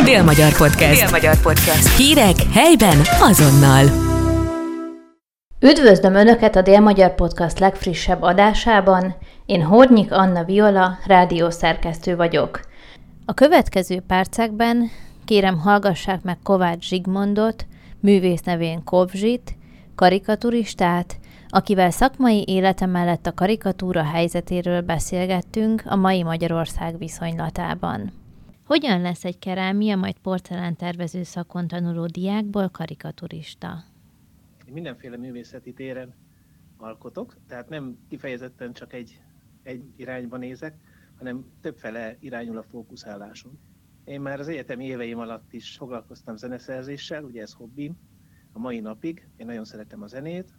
Dél-Magyar Podcast. Dél-Magyar Podcast. Hírek helyben azonnal. Üdvözlöm Önöket a Dél-Magyar Podcast legfrissebb adásában. Én Hornyik Anna Viola, rádiószerkesztő vagyok. A következő percekben kérem hallgassák meg Kovács Zsigmondot, művész nevén Kovzsit, karikaturistát, akivel szakmai élete mellett a karikatúra helyzetéről beszélgettünk a mai Magyarország viszonylatában. Hogyan lesz egy kerámia, majd porcelántervező szakon tanuló diákból karikaturista? Mindenféle művészeti téren alkotok, tehát nem kifejezetten csak egy, egy irányba nézek, hanem többfele irányul a fókuszálásom. Én már az egyetemi éveim alatt is foglalkoztam zeneszerzéssel, ugye ez hobbim, a mai napig. Én nagyon szeretem a zenét,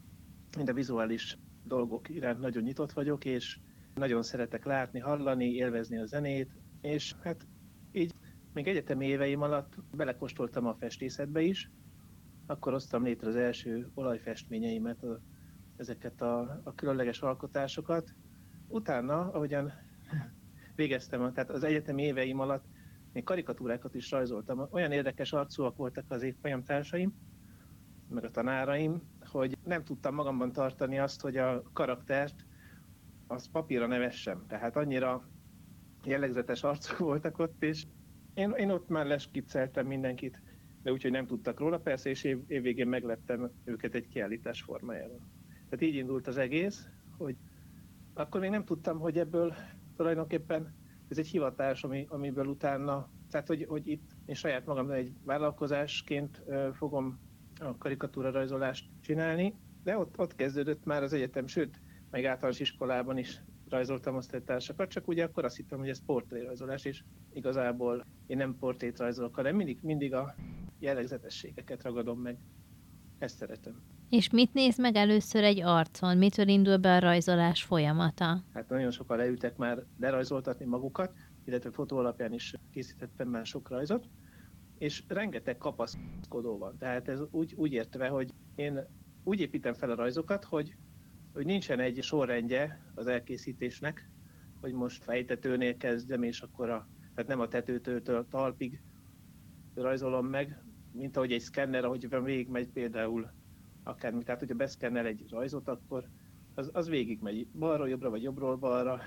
mind a vizuális dolgok iránt nagyon nyitott vagyok, és nagyon szeretek látni, hallani, élvezni a zenét, és hát így még egyetemi éveim alatt belekostoltam a festészetbe is, akkor hoztam létre az első olajfestményeimet, a, ezeket a, a különleges alkotásokat. Utána, ahogyan végeztem, tehát az egyetemi éveim alatt még karikatúrákat is rajzoltam. Olyan érdekes arcúak voltak az évfolyamtársaim, meg a tanáraim, hogy nem tudtam magamban tartani azt, hogy a karaktert az papírra nevessem. Tehát annyira jellegzetes arcok voltak ott, és én, én ott már leskicceltem mindenkit, de úgyhogy nem tudtak róla persze, és év, évvégén meglettem őket egy kiállítás formájában. Tehát így indult az egész, hogy akkor még nem tudtam, hogy ebből tulajdonképpen ez egy hivatás, ami, amiből utána, tehát hogy, hogy itt én saját magam egy vállalkozásként fogom a karikatúra rajzolást csinálni, de ott, ott kezdődött már az egyetem, sőt, meg általános iskolában is rajzoltam osztálytársakat, csak ugye akkor azt hittem, hogy ez portrérajzolás, és igazából én nem portrét rajzolok, hanem mindig, mindig a jellegzetességeket ragadom meg. Ezt szeretem. És mit néz meg először egy arcon? Mitől indul be a rajzolás folyamata? Hát nagyon sokan leültek már lerajzoltatni magukat, illetve fotó alapján is készítettem már sok rajzot, és rengeteg kapaszkodó van. Tehát ez úgy, úgy értve, hogy én úgy építem fel a rajzokat, hogy, hogy nincsen egy sorrendje az elkészítésnek, hogy most fejtetőnél kezdem, és akkor a, tehát nem a tetőtől talpig rajzolom meg, mint ahogy egy szkenner, ahogy végigmegy például akármi. Tehát, hogyha beszkennel egy rajzot, akkor az, az végigmegy balról jobbra, vagy jobbról balra.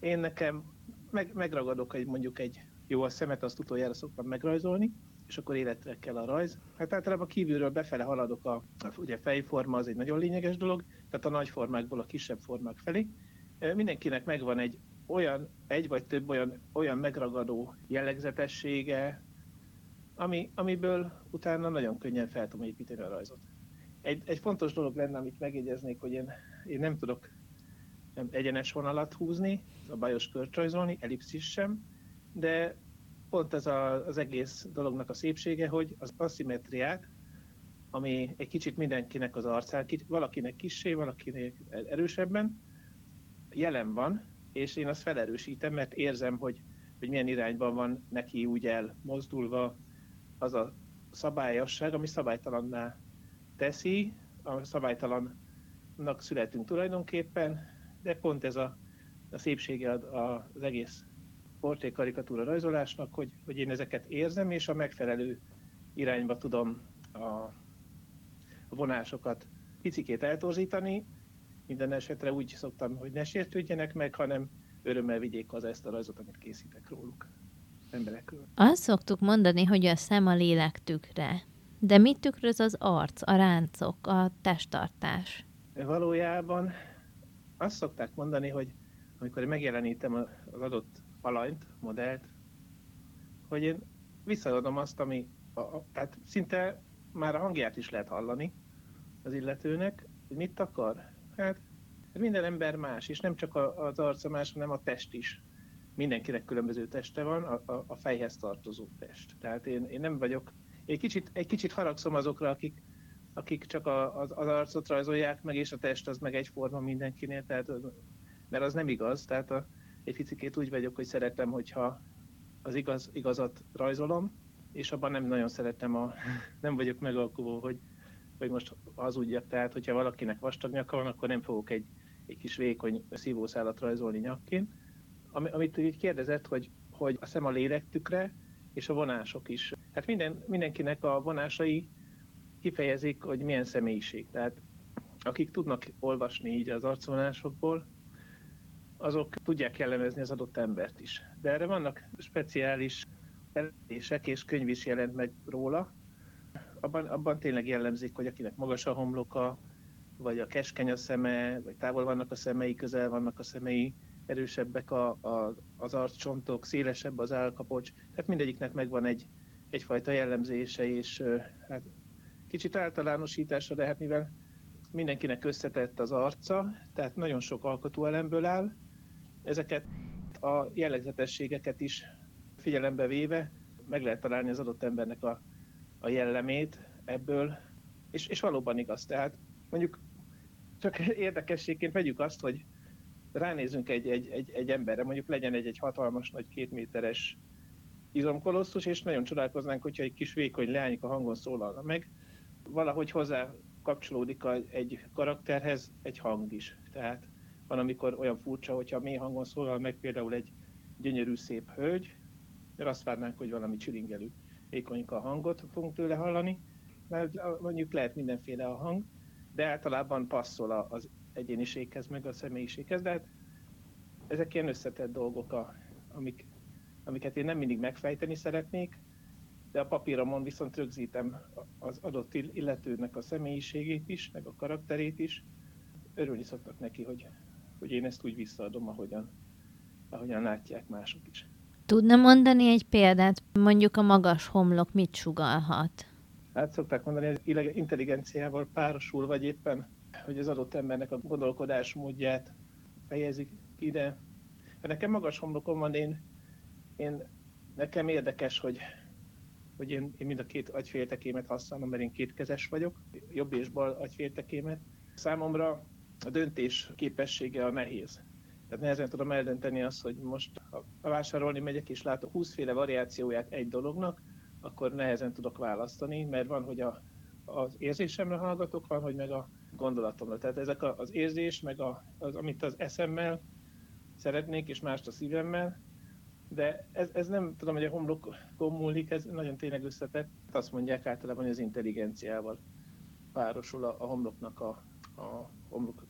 Én nekem meg, megragadok egy mondjuk egy jó, a szemet azt utoljára szoktam megrajzolni, és akkor életre kell a rajz. Hát általában kívülről befele haladok, a, ugye fejforma az egy nagyon lényeges dolog, tehát a nagy formákból a kisebb formák felé. Mindenkinek megvan egy olyan, egy vagy több olyan, olyan megragadó jellegzetessége, ami, amiből utána nagyon könnyen fel tudom építeni a rajzot. Egy, egy fontos dolog lenne, amit megjegyeznék, hogy én, én nem tudok egyenes vonalat húzni, a bajos kört rajzolni, ellipszis sem, de pont ez a, az egész dolognak a szépsége, hogy az aszimetriák, ami egy kicsit mindenkinek az arcán, valakinek kissé, valakinek erősebben, jelen van, és én azt felerősítem, mert érzem, hogy, hogy milyen irányban van neki úgy elmozdulva az a szabályosság, ami szabálytalanná teszi, a szabálytalannak születünk tulajdonképpen, de pont ez a, a szépsége az egész portré karikatúra rajzolásnak, hogy, hogy én ezeket érzem, és a megfelelő irányba tudom a vonásokat picikét eltorzítani. Minden esetre úgy szoktam, hogy ne sértődjenek meg, hanem örömmel vigyék az ezt a rajzot, amit készítek róluk emberekről. Azt szoktuk mondani, hogy a szem a lélek tükre. De mit tükröz az arc, a ráncok, a testtartás? Valójában azt szokták mondani, hogy amikor megjelenítem az adott alanyt, modellt, hogy én visszaadom azt, ami, a, a, tehát szinte már a hangját is lehet hallani az illetőnek, hogy mit akar. Hát minden ember más, és nem csak az arca más, hanem a test is. Mindenkinek különböző teste van, a, a, a fejhez tartozó test. Tehát én, én nem vagyok, egy kicsit, egy kicsit haragszom azokra, akik, akik csak a, az, az arcot rajzolják meg, és a test az meg egyforma mindenkinél, tehát, mert az nem igaz. Tehát a, egy picit úgy vagyok, hogy szeretem, hogyha az igaz, igazat rajzolom, és abban nem nagyon szeretem, a, nem vagyok megalkuló, hogy, hogy most hazudjak. Tehát, hogyha valakinek vastag nyaka van, akkor nem fogok egy, egy kis vékony szívószálat rajzolni nyakként. Ami, amit így kérdezett, hogy, hogy a szem a lélektükre, és a vonások is. Hát minden, mindenkinek a vonásai kifejezik, hogy milyen személyiség. Tehát akik tudnak olvasni így az arcvonásokból, azok tudják jellemezni az adott embert is. De erre vannak speciális jelentések, és könyv is jelent meg róla. Abban, abban tényleg jellemzik, hogy akinek magas a homloka, vagy a keskeny a szeme, vagy távol vannak a szemei, közel vannak a szemei, erősebbek a, a, az arccsontok, szélesebb az állkapocs. Tehát mindegyiknek megvan egy, egyfajta jellemzése, és hát kicsit általánosítása, de hát mivel mindenkinek összetett az arca, tehát nagyon sok alkotóelemből áll, ezeket a jellegzetességeket is figyelembe véve meg lehet találni az adott embernek a, a jellemét ebből, és, és valóban igaz. Tehát mondjuk csak érdekességként vegyük azt, hogy ránézünk egy, egy, egy, egy emberre, mondjuk legyen egy, egy hatalmas, nagy két méteres izomkolosszus, és nagyon csodálkoznánk, hogyha egy kis vékony leányik a hangon szólalna meg, valahogy hozzá kapcsolódik a, egy karakterhez egy hang is. Tehát van, amikor olyan furcsa, hogyha mély hangon szólal meg például egy gyönyörű, szép hölgy, mert azt várnánk, hogy valami csilingelő ékonyka hangot fogunk tőle hallani, mert mondjuk lehet mindenféle a hang, de általában passzol az egyéniséghez, meg a személyiséghez, de hát ezek ilyen összetett dolgok, a, amik, amiket én nem mindig megfejteni szeretnék, de a papíromon viszont rögzítem az adott illetőnek a személyiségét is, meg a karakterét is. Örülni szoktak neki, hogy, hogy én ezt úgy visszaadom, ahogyan, ahogyan látják mások is. Tudna mondani egy példát, mondjuk a magas homlok mit sugalhat? Hát szokták mondani, hogy intelligenciával párosul, vagy éppen, hogy az adott embernek a gondolkodásmódját fejezik ide. Nekem magas homlokom van, én, én nekem érdekes, hogy, hogy én, én mind a két agyféltekémet használom, mert én kétkezes vagyok, jobb és bal agyféltekémet. Számomra a döntés képessége a nehéz. Tehát nehezen tudom eldönteni azt, hogy most ha vásárolni megyek és látok 20 féle variációját egy dolognak, akkor nehezen tudok választani, mert van, hogy a, az érzésemre hallgatok, van, hogy meg a gondolatomra. Tehát ezek az érzés, meg a, az, amit az eszemmel szeretnék, és mást a szívemmel, de ez, ez nem tudom, hogy a homlokon múlik, ez nagyon tényleg összetett. Azt mondják általában, hogy az intelligenciával párosul a, a homloknak a, a homlok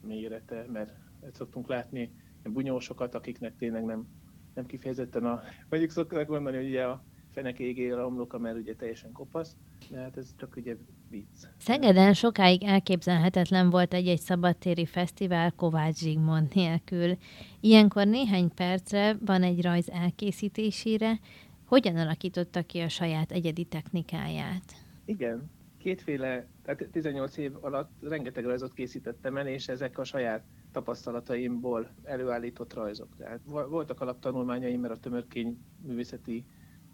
mérete, mert szoktunk látni bunyósokat, akiknek tényleg nem, nem kifejezetten a... Mondjuk szokták mondani, hogy ugye a fenek a homloka, mert ugye teljesen kopasz, de hát ez csak ugye vicc. Szegeden sokáig elképzelhetetlen volt egy-egy szabadtéri fesztivál Kovács Zsigmond nélkül. Ilyenkor néhány percre van egy rajz elkészítésére. Hogyan alakította ki a saját egyedi technikáját? Igen, kétféle, tehát 18 év alatt rengeteg rajzot készítettem el, és ezek a saját tapasztalataimból előállított rajzok. Tehát voltak alaptanulmányaim, mert a Tömörkény Művészeti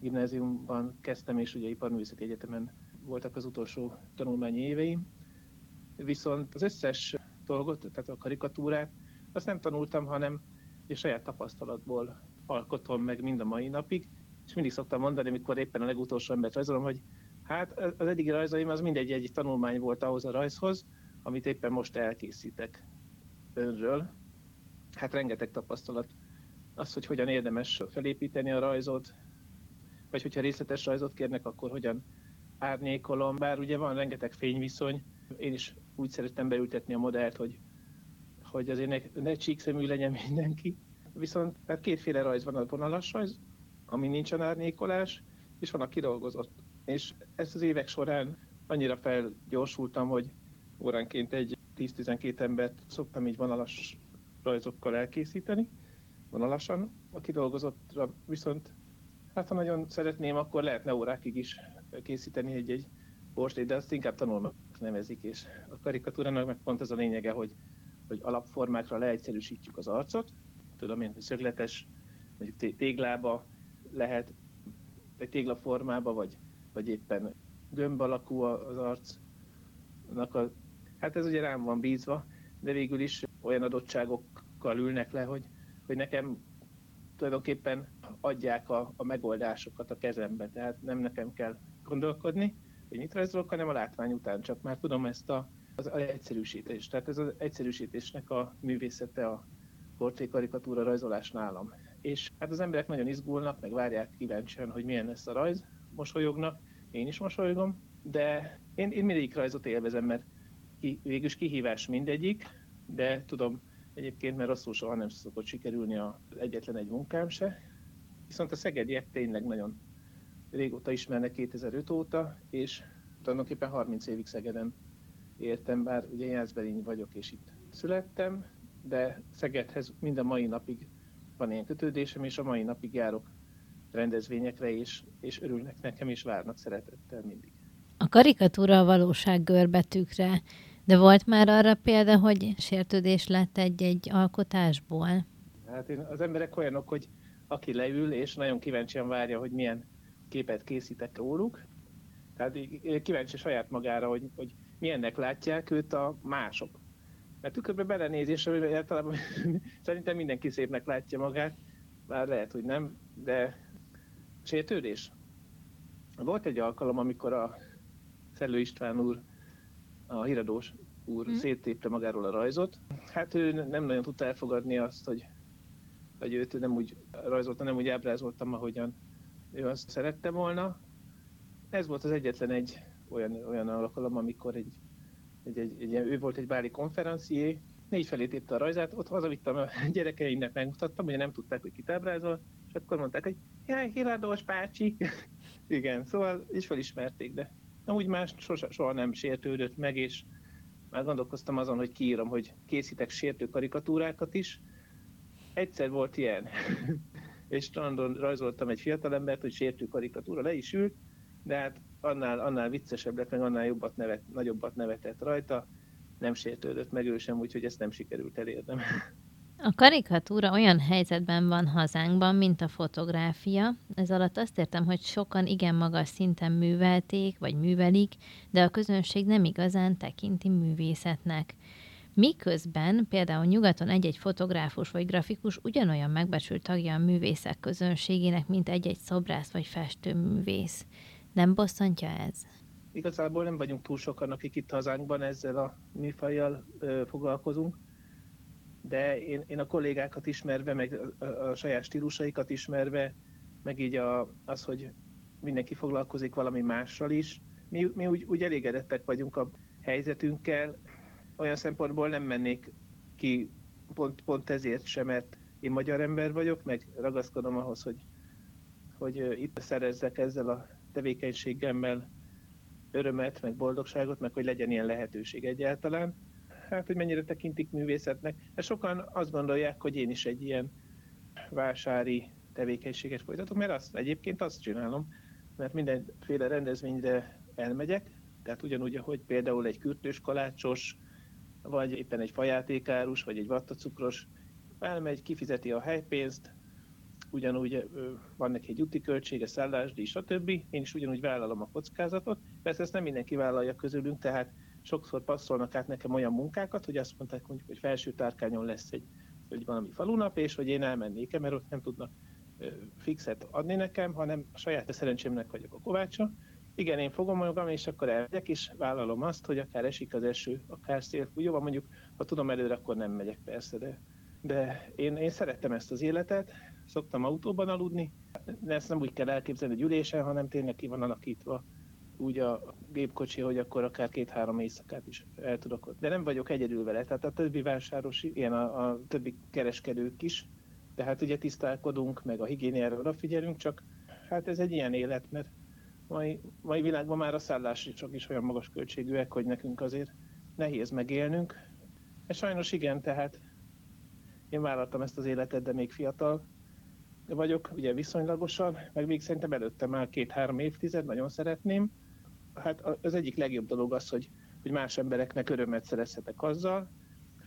Gimnáziumban kezdtem, és ugye Iparművészeti Egyetemen voltak az utolsó tanulmányi éveim. Viszont az összes dolgot, tehát a karikatúrát, azt nem tanultam, hanem a saját tapasztalatból alkotom meg mind a mai napig, és mindig szoktam mondani, amikor éppen a legutolsó embert rajzolom, hogy hát az eddigi rajzaim az mindegy egy tanulmány volt ahhoz a rajzhoz, amit éppen most elkészítek önről. Hát rengeteg tapasztalat az, hogy hogyan érdemes felépíteni a rajzot, vagy hogyha részletes rajzot kérnek, akkor hogyan árnyékolom, bár ugye van rengeteg fényviszony, én is úgy szerettem beültetni a modellt, hogy, hogy azért ne, ne csíkszemű legyen mindenki. Viszont hát kétféle rajz van, a vonalas rajz, ami nincsen árnyékolás, és van a kidolgozott. És ezt az évek során annyira felgyorsultam, hogy óránként egy 10-12 embert szoktam így vonalas rajzokkal elkészíteni, vonalasan. A kidolgozottra viszont, hát ha nagyon szeretném, akkor lehetne órákig is készíteni egy-egy portrét, de azt inkább tanulmak nevezik, és a karikatúrának meg pont az a lényege, hogy, hogy alapformákra leegyszerűsítjük az arcot. Tudom én, szögletes, mondjuk téglába lehet, egy téglaformába, vagy, vagy éppen gömb alakú az arcnak a Hát ez ugye rám van bízva, de végül is olyan adottságokkal ülnek le, hogy, hogy nekem tulajdonképpen adják a, a megoldásokat a kezembe. Tehát nem nekem kell gondolkodni, hogy mit rajzolok, hanem a látvány után csak már tudom ezt a, az, egyszerűsítést. Tehát ez az egyszerűsítésnek a művészete a portrékarikatúra rajzolás nálam. és hát az emberek nagyon izgulnak, meg várják kíváncsian, hogy milyen lesz a rajz, mosolyognak, én is mosolygom, de én, én mindig rajzot élvezem, mert ki, végülis kihívás mindegyik, de tudom egyébként, mert rosszul soha nem szokott sikerülni az egyetlen egy munkám se. Viszont a szegediek tényleg nagyon régóta ismernek, 2005 óta, és tulajdonképpen 30 évig Szegeden értem, bár ugye Jászberényi vagyok, és itt születtem, de Szegedhez mind a mai napig van ilyen kötődésem, és a mai napig járok rendezvényekre, és, és örülnek nekem, és várnak szeretettel mindig. A karikatúra a valóság görbetűkre, de volt már arra példa, hogy sértődés lett egy-egy alkotásból? Hát én, az emberek olyanok, hogy aki leül, és nagyon kíváncsian várja, hogy milyen képet készítek róluk, tehát kíváncsi saját magára, hogy, hogy milyennek látják őt a mások. Mert tükörbe belenézés, általában szerintem mindenki szépnek látja magát, már lehet, hogy nem, de sértődés. Volt egy alkalom, amikor a Szellő István úr, a híradós úr mm. széttépte magáról a rajzot. Hát ő nem nagyon tudta elfogadni azt, hogy, hogy őt nem úgy rajzolta, nem úgy ábrázoltam, ahogyan ő azt szerette volna. Ez volt az egyetlen egy olyan, olyan alkalom, amikor egy, egy, egy, egy, ő volt egy báli konferencié, négy felé tépte a rajzát, ott hazavittem a gyerekeimnek, megmutattam, hogy nem tudták, hogy kit ábrázol, és akkor mondták, hogy jaj, Hiladós bácsi. Igen, szóval is felismerték, de úgy más soha, soha nem sértődött meg, és már gondolkoztam azon, hogy kiírom, hogy készítek sértő karikatúrákat is. Egyszer volt ilyen, és strandon rajzoltam egy fiatalembert, hogy sértő karikatúra, le is ült, de hát annál, annál viccesebb lett, meg annál jobbat nevet, nagyobbat nevetett rajta, nem sértődött meg ő sem, úgyhogy ezt nem sikerült elérnem. A karikatúra olyan helyzetben van hazánkban, mint a fotográfia. Ez alatt azt értem, hogy sokan igen magas szinten művelték, vagy művelik, de a közönség nem igazán tekinti művészetnek. Miközben például nyugaton egy-egy fotográfus vagy grafikus ugyanolyan megbecsült tagja a művészek közönségének, mint egy-egy szobrász vagy festőművész. Nem bosszantja ez? Igazából nem vagyunk túl sokan, akik itt hazánkban ezzel a műfajjal foglalkozunk de én, én a kollégákat ismerve, meg a, a saját stílusaikat ismerve, meg így a, az, hogy mindenki foglalkozik valami mással is, mi, mi úgy, úgy elégedettek vagyunk a helyzetünkkel, olyan szempontból nem mennék ki pont, pont ezért sem, mert én magyar ember vagyok, meg ragaszkodom ahhoz, hogy, hogy itt szerezzek ezzel a tevékenységemmel örömet, meg boldogságot, meg hogy legyen ilyen lehetőség egyáltalán hát hogy mennyire tekintik művészetnek. Mert sokan azt gondolják, hogy én is egy ilyen vásári tevékenységet folytatok, mert azt egyébként azt csinálom, mert mindenféle rendezvényre elmegyek, tehát ugyanúgy, ahogy például egy kürtős kalácsos, vagy éppen egy fajátékárus, vagy egy vattacukros elmegy, kifizeti a helypénzt, ugyanúgy van neki egy úti költsége, szállásdíj, stb. Én is ugyanúgy vállalom a kockázatot. Persze ezt nem mindenki vállalja közülünk, tehát sokszor passzolnak át nekem olyan munkákat, hogy azt mondták, mondjuk, hogy felső tárkányon lesz egy, egy valami falunap, és hogy én elmennék mert ott nem tudnak fixet adni nekem, hanem a saját szerencsémnek vagyok a kovácsa. Igen, én fogom magam, és akkor elmegyek, és vállalom azt, hogy akár esik az eső, akár szél. Van mondjuk, ha tudom előre, akkor nem megyek persze, de, de én, én szerettem ezt az életet, szoktam autóban aludni, de ezt nem úgy kell elképzelni egy ülésen, hanem tényleg ki van alakítva úgy a gépkocsi, hogy akkor akár két-három éjszakát is el tudok. De nem vagyok egyedül vele, tehát a többi vásáros, ilyen a, a többi kereskedők is, tehát ugye tisztálkodunk, meg a higiéniára odafigyelünk, csak hát ez egy ilyen élet, mert mai, mai világban már a szállások is olyan magas költségűek, hogy nekünk azért nehéz megélnünk. És sajnos igen, tehát én vállaltam ezt az életet, de még fiatal vagyok, ugye viszonylagosan, meg még szerintem előtte már két-három évtized, nagyon szeretném, hát az egyik legjobb dolog az, hogy, hogy más embereknek örömet szerezhetek azzal,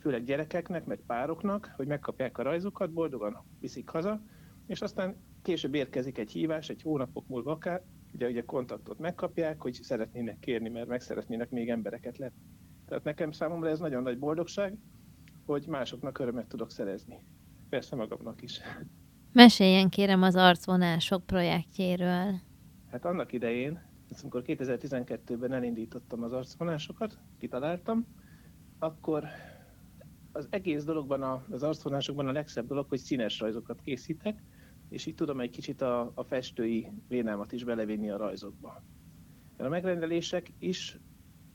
főleg gyerekeknek, meg pároknak, hogy megkapják a rajzokat, boldogan viszik haza, és aztán később érkezik egy hívás, egy hónapok múlva akár, ugye, ugye kontaktot megkapják, hogy szeretnének kérni, mert meg szeretnének még embereket letni. Tehát nekem számomra ez nagyon nagy boldogság, hogy másoknak örömet tudok szerezni. Persze magamnak is. Meséljen kérem az arcvonások projektjéről. Hát annak idején amikor 2012-ben elindítottam az arcvonásokat, kitaláltam, akkor az egész dologban, az arcvonásokban a legszebb dolog, hogy színes rajzokat készítek, és így tudom egy kicsit a, a festői vénámat is belevinni a rajzokba. A megrendelések is,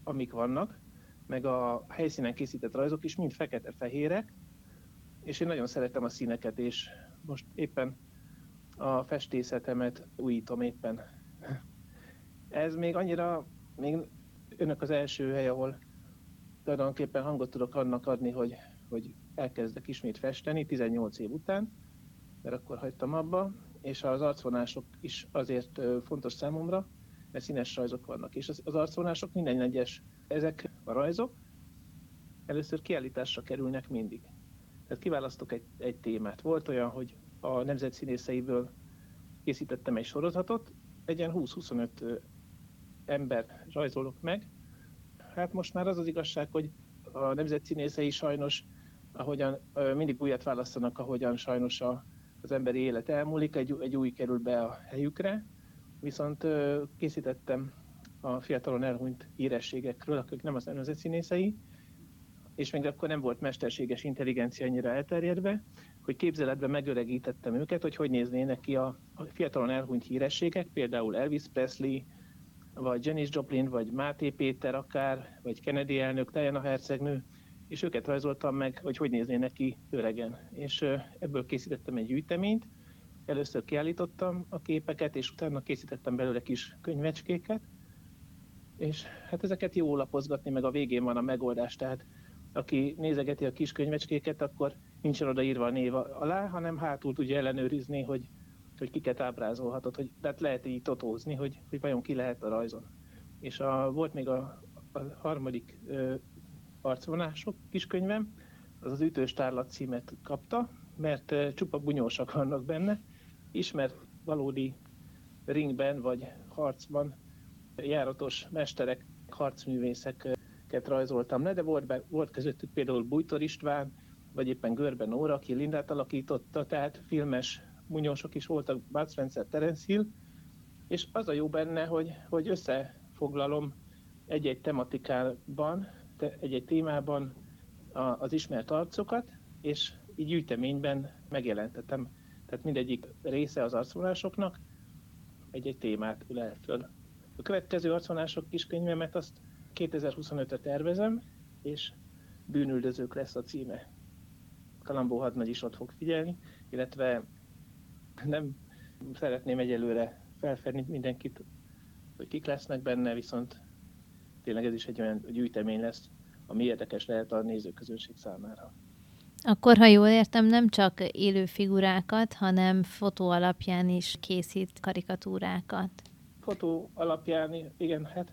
amik vannak, meg a helyszínen készített rajzok is mind fekete-fehérek, és én nagyon szeretem a színeket, és most éppen a festészetemet újítom éppen. Ez még annyira, még önök az első hely, ahol tulajdonképpen hangot tudok annak adni, hogy, hogy elkezdek ismét festeni 18 év után, mert akkor hagytam abba, és az arcvonások is azért fontos számomra, mert színes rajzok vannak. És az, az arcvonások minden egyes, ezek a rajzok először kiállításra kerülnek mindig. Tehát kiválasztok egy, egy témát. Volt olyan, hogy a nemzet színészeiből készítettem egy sorozatot, egy ilyen 20-25 ember rajzolok meg. Hát most már az az igazság, hogy a nemzet színészei sajnos, ahogyan mindig újat választanak, ahogyan sajnos a, az emberi élet elmúlik, egy, egy új kerül be a helyükre, viszont készítettem a fiatalon elhunyt hírességekről, akik nem az nemzet színészei, és még akkor nem volt mesterséges intelligencia annyira elterjedve, hogy képzeletben megöregítettem őket, hogy hogy néznének ki a, a fiatalon elhunyt hírességek, például Elvis Presley, vagy Janis Joplin, vagy Máté Péter akár, vagy Kennedy elnök, Diana hercegnő, és őket rajzoltam meg, hogy hogy néznének ki öregen. És ebből készítettem egy gyűjteményt, először kiállítottam a képeket, és utána készítettem belőle kis könyvecskéket, és hát ezeket jó lapozgatni, meg a végén van a megoldás, tehát aki nézegeti a kis könyvecskéket, akkor nincsen odaírva a név alá, hanem hátul tudja ellenőrizni, hogy, hogy kiket ábrázolhatott, hogy tehát lehet így totózni, hogy, hogy vajon ki lehet a rajzon. És a, volt még a, a harmadik ö, arcvonások kiskönyvem, az az ütős tárlat címet kapta, mert ö, csupa bunyósak vannak benne, ismert valódi ringben vagy harcban járatos mesterek, harcművészek rajzoltam le, de volt, be, volt közöttük például Bújtor István, vagy éppen Görben Nóra, aki Lindát alakította, tehát filmes munyósok is voltak, Bud Spencer, Terence Hill, és az a jó benne, hogy, hogy összefoglalom egy-egy tematikában, egy-egy témában az ismert arcokat, és így gyűjteményben megjelentetem. Tehát mindegyik része az arcvonásoknak egy-egy témát lehet föl. A következő arcvonások kiskönyvemet azt 2025-re tervezem, és bűnüldözők lesz a címe. Kalambó hadnagy is ott fog figyelni, illetve nem szeretném egyelőre felfedni mindenkit, hogy kik lesznek benne, viszont tényleg ez is egy olyan gyűjtemény lesz, ami érdekes lehet a nézőközönség számára. Akkor, ha jól értem, nem csak élő figurákat, hanem fotó alapján is készít karikatúrákat. Fotó alapján, igen, hát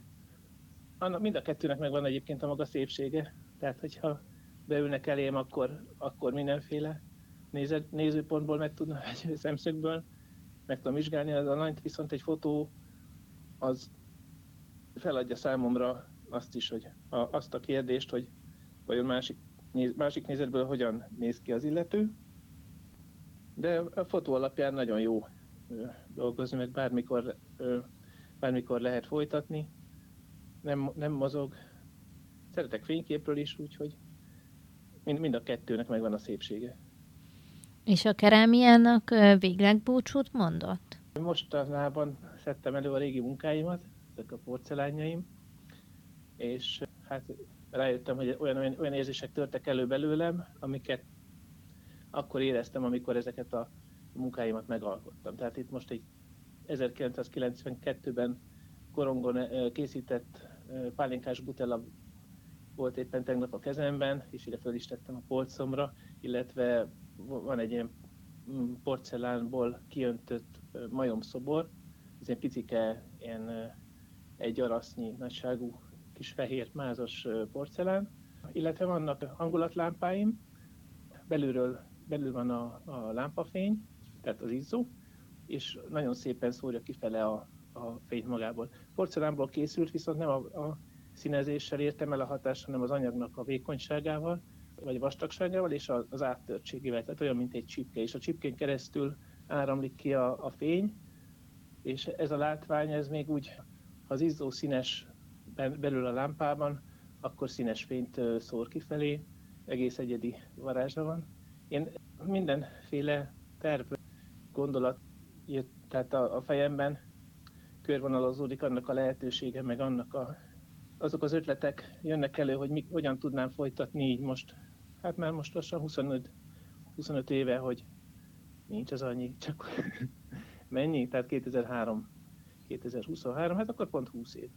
annak mind a kettőnek megvan egyébként a maga szépsége. Tehát, hogyha beülnek elém, akkor, akkor mindenféle néző, nézőpontból meg tudna, egy szemszögből meg tudom vizsgálni az alanyt, viszont egy fotó az feladja számomra azt is, hogy a, azt a kérdést, hogy vajon másik, néz, másik nézetből hogyan néz ki az illető. De a fotó alapján nagyon jó dolgozni, meg bármikor, bármikor lehet folytatni nem, nem mozog. Szeretek fényképről is, úgyhogy mind, mind a kettőnek megvan a szépsége. És a kerámiának végleg búcsút mondott? Mostanában szedtem elő a régi munkáimat, ezek a porcelányaim, és hát rájöttem, hogy olyan, olyan, olyan érzések törtek elő belőlem, amiket akkor éreztem, amikor ezeket a munkáimat megalkottam. Tehát itt most egy 1992-ben korongon készített pálinkás butella volt éppen tegnap a kezemben, és ide föl is tettem a polcomra, illetve van egy ilyen mm, porcelánból kiöntött majomszobor, ez egy picike, ilyen egy arasznyi nagyságú kis fehér mázos porcelán, illetve vannak hangulatlámpáim, belülről, belül van a, a lámpafény, tehát az izzó, és nagyon szépen szórja kifele a, a fényt magából. Porcelánból készült, viszont nem a, a színezéssel értem el a hatást, hanem az anyagnak a vékonyságával, vagy vastagságával és az áttörtségével, tehát olyan, mint egy csipke, és a csipkén keresztül áramlik ki a, a fény, és ez a látvány, ez még úgy, ha az izzó színes belül a lámpában, akkor színes fényt szór kifelé, egész egyedi varázsa van. Én mindenféle terv, gondolat jött, tehát a, a fejemben körvonalazódik annak a lehetősége, meg annak a, azok az ötletek jönnek elő, hogy mi, hogyan tudnám folytatni így most. Hát már most lassan 25, 25 éve, hogy nincs az annyi, csak mennyi? Tehát 2003, 2023, hát akkor pont 20 év,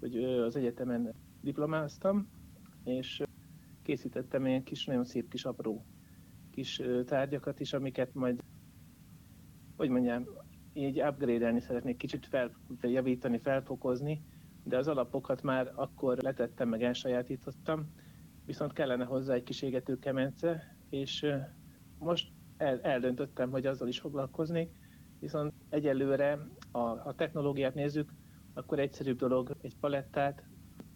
hogy az egyetemen diplomáztam, és készítettem ilyen kis, nagyon szép kis apró kis tárgyakat is, amiket majd, hogy mondjam, így upgrade-elni szeretnék, kicsit feljavítani, felfokozni, de az alapokat már akkor letettem, meg elsajátítottam, viszont kellene hozzá egy kis égető kemence, és most el, eldöntöttem, hogy azzal is foglalkoznék, viszont egyelőre a, a technológiát nézzük, akkor egyszerűbb dolog egy palettát,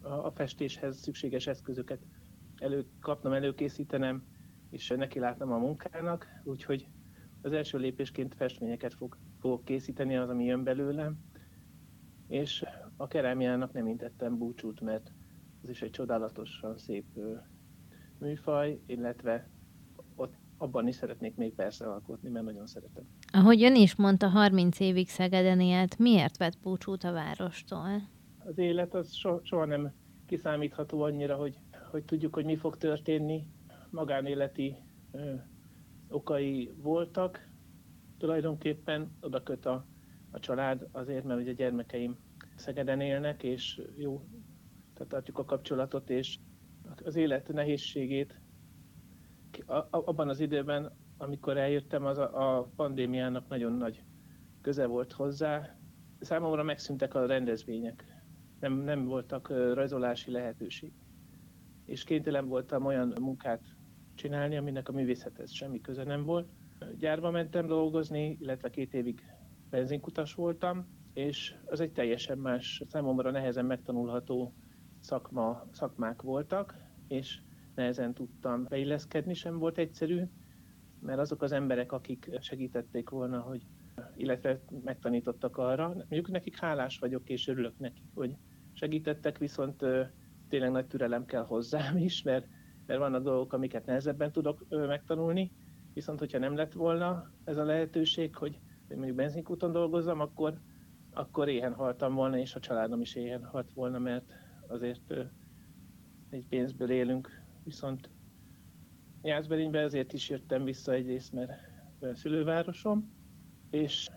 a festéshez szükséges eszközöket elő, kapnom, előkészítenem, és neki látnom a munkának, úgyhogy az első lépésként festményeket fog, fogok készíteni, az, ami jön belőlem, és a kerámiának nem intettem búcsút, mert ez is egy csodálatosan szép műfaj, illetve ott abban is szeretnék még persze alkotni, mert nagyon szeretem. Ahogy ön is mondta, 30 évig Szegeden élt, miért vett búcsút a várostól? Az élet az so, soha nem kiszámítható annyira, hogy, hogy tudjuk, hogy mi fog történni. Magánéleti ö, okai voltak. Tulajdonképpen oda köt a, a család azért, mert ugye gyermekeim Szegeden élnek, és jó, tehát tartjuk a kapcsolatot, és az élet nehézségét abban az időben, amikor eljöttem, az a, a pandémiának nagyon nagy köze volt hozzá. Számomra megszűntek a rendezvények. Nem, nem voltak rajzolási lehetőség. És kénytelen voltam olyan munkát csinálni, aminek a művészethez semmi köze nem volt. Gyárba mentem dolgozni, illetve két évig benzinkutas voltam, és az egy teljesen más, számomra nehezen megtanulható szakma, szakmák voltak, és nehezen tudtam beilleszkedni, sem volt egyszerű, mert azok az emberek, akik segítették volna, hogy illetve megtanítottak arra, mondjuk nekik hálás vagyok, és örülök nekik, hogy segítettek, viszont tényleg nagy türelem kell hozzám is, mert, mert vannak dolgok, amiket nehezebben tudok megtanulni, viszont hogyha nem lett volna ez a lehetőség, hogy, hogy mondjuk benzinkúton dolgozzam, akkor, akkor éhen haltam volna, és a családom is éhen halt volna, mert azért egy pénzből élünk, viszont Jászberénybe ezért is jöttem vissza egyrészt, mert a szülővárosom, és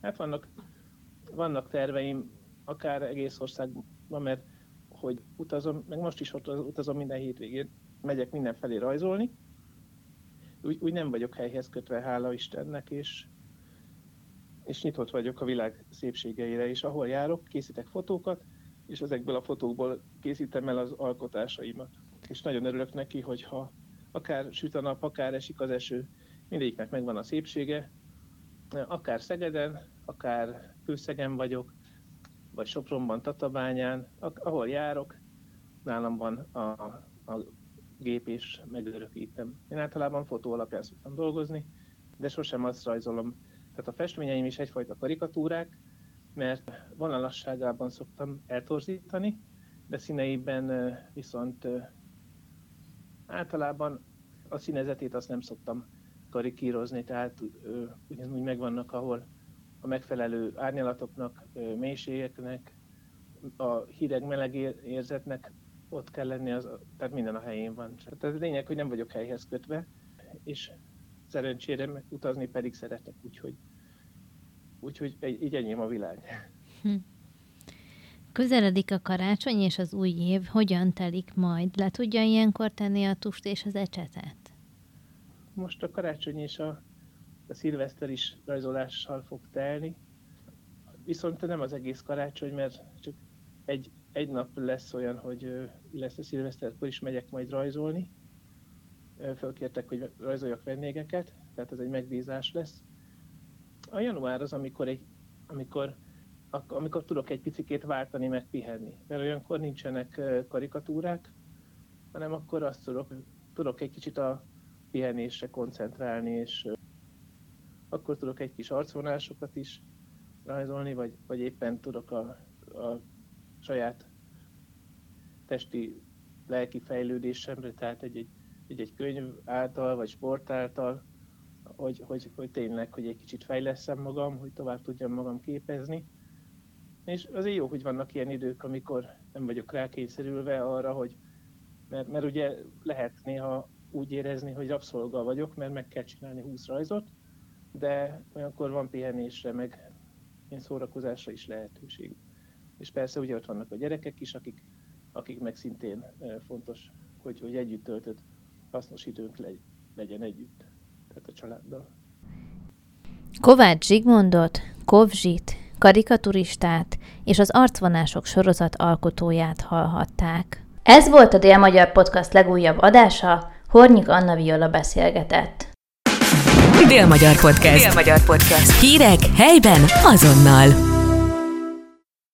hát vannak, vannak terveim, akár egész országban, mert hogy utazom, meg most is utazom minden hétvégén, megyek mindenfelé rajzolni, úgy, úgy nem vagyok helyhez kötve, hála Istennek, és, és nyitott vagyok a világ szépségeire, és ahol járok, készítek fotókat, és ezekből a fotókból készítem el az alkotásaimat és nagyon örülök neki, hogyha akár süt a nap, akár esik az eső, mindegyiknek megvan a szépsége, akár Szegeden, akár Főszegen vagyok, vagy Sopronban, Tatabányán, ahol járok, nálam van a, a gép és megörökítem. Én általában fotó alapján szoktam dolgozni, de sosem azt rajzolom. Tehát a festményeim is egyfajta karikatúrák, mert vonalasságában szoktam eltorzítani, de színeiben viszont általában a színezetét azt nem szoktam karikírozni, tehát ugyanúgy megvannak, ahol a megfelelő árnyalatoknak, mélységeknek, a hideg-meleg érzetnek ott kell lenni, az, tehát minden a helyén van. Tehát ez lényeg, hogy nem vagyok helyhez kötve, és szerencsére utazni pedig szeretek, úgyhogy, úgyhogy így enyém a világ. Hm. Közeledik a karácsony és az új év, hogyan telik majd? Le tudja ilyenkor tenni a tust és az ecsetet? Most a karácsony és a, a szilveszter is rajzolással fog telni, viszont nem az egész karácsony, mert csak egy, egy nap lesz olyan, hogy lesz a szilveszterkor is megyek majd rajzolni. Fölkértek, hogy rajzoljak vendégeket, tehát ez egy megbízás lesz. A január az, amikor, egy, amikor amikor tudok egy picikét váltani, meg pihenni. Mert olyankor nincsenek karikatúrák, hanem akkor azt tudok, tudok egy kicsit a pihenésre koncentrálni, és akkor tudok egy kis arcvonásokat is rajzolni, vagy, vagy éppen tudok a, a saját testi lelki fejlődésemre, tehát egy, egy egy könyv által, vagy sport által, hogy, hogy, hogy tényleg, hogy egy kicsit fejleszem magam, hogy tovább tudjam magam képezni. És azért jó, hogy vannak ilyen idők, amikor nem vagyok rákényszerülve arra, hogy mert, mert ugye lehet néha úgy érezni, hogy rabszolga vagyok, mert meg kell csinálni 20 rajzot, de olyankor van pihenésre, meg ilyen szórakozásra is lehetőség. És persze ugye ott vannak a gyerekek is, akik, akik meg szintén fontos, hogy, hogy együtt töltött hasznos időnk legyen együtt, tehát a családdal. Kovács Zsigmondot, Kovzsit, karikaturistát és az arcvonások sorozat alkotóját hallhatták. Ez volt a Dél-Magyar Podcast legújabb adása, Hornyik Anna Viola beszélgetett. Dél-Magyar Podcast. Dél-Magyar Podcast. Hírek helyben azonnal.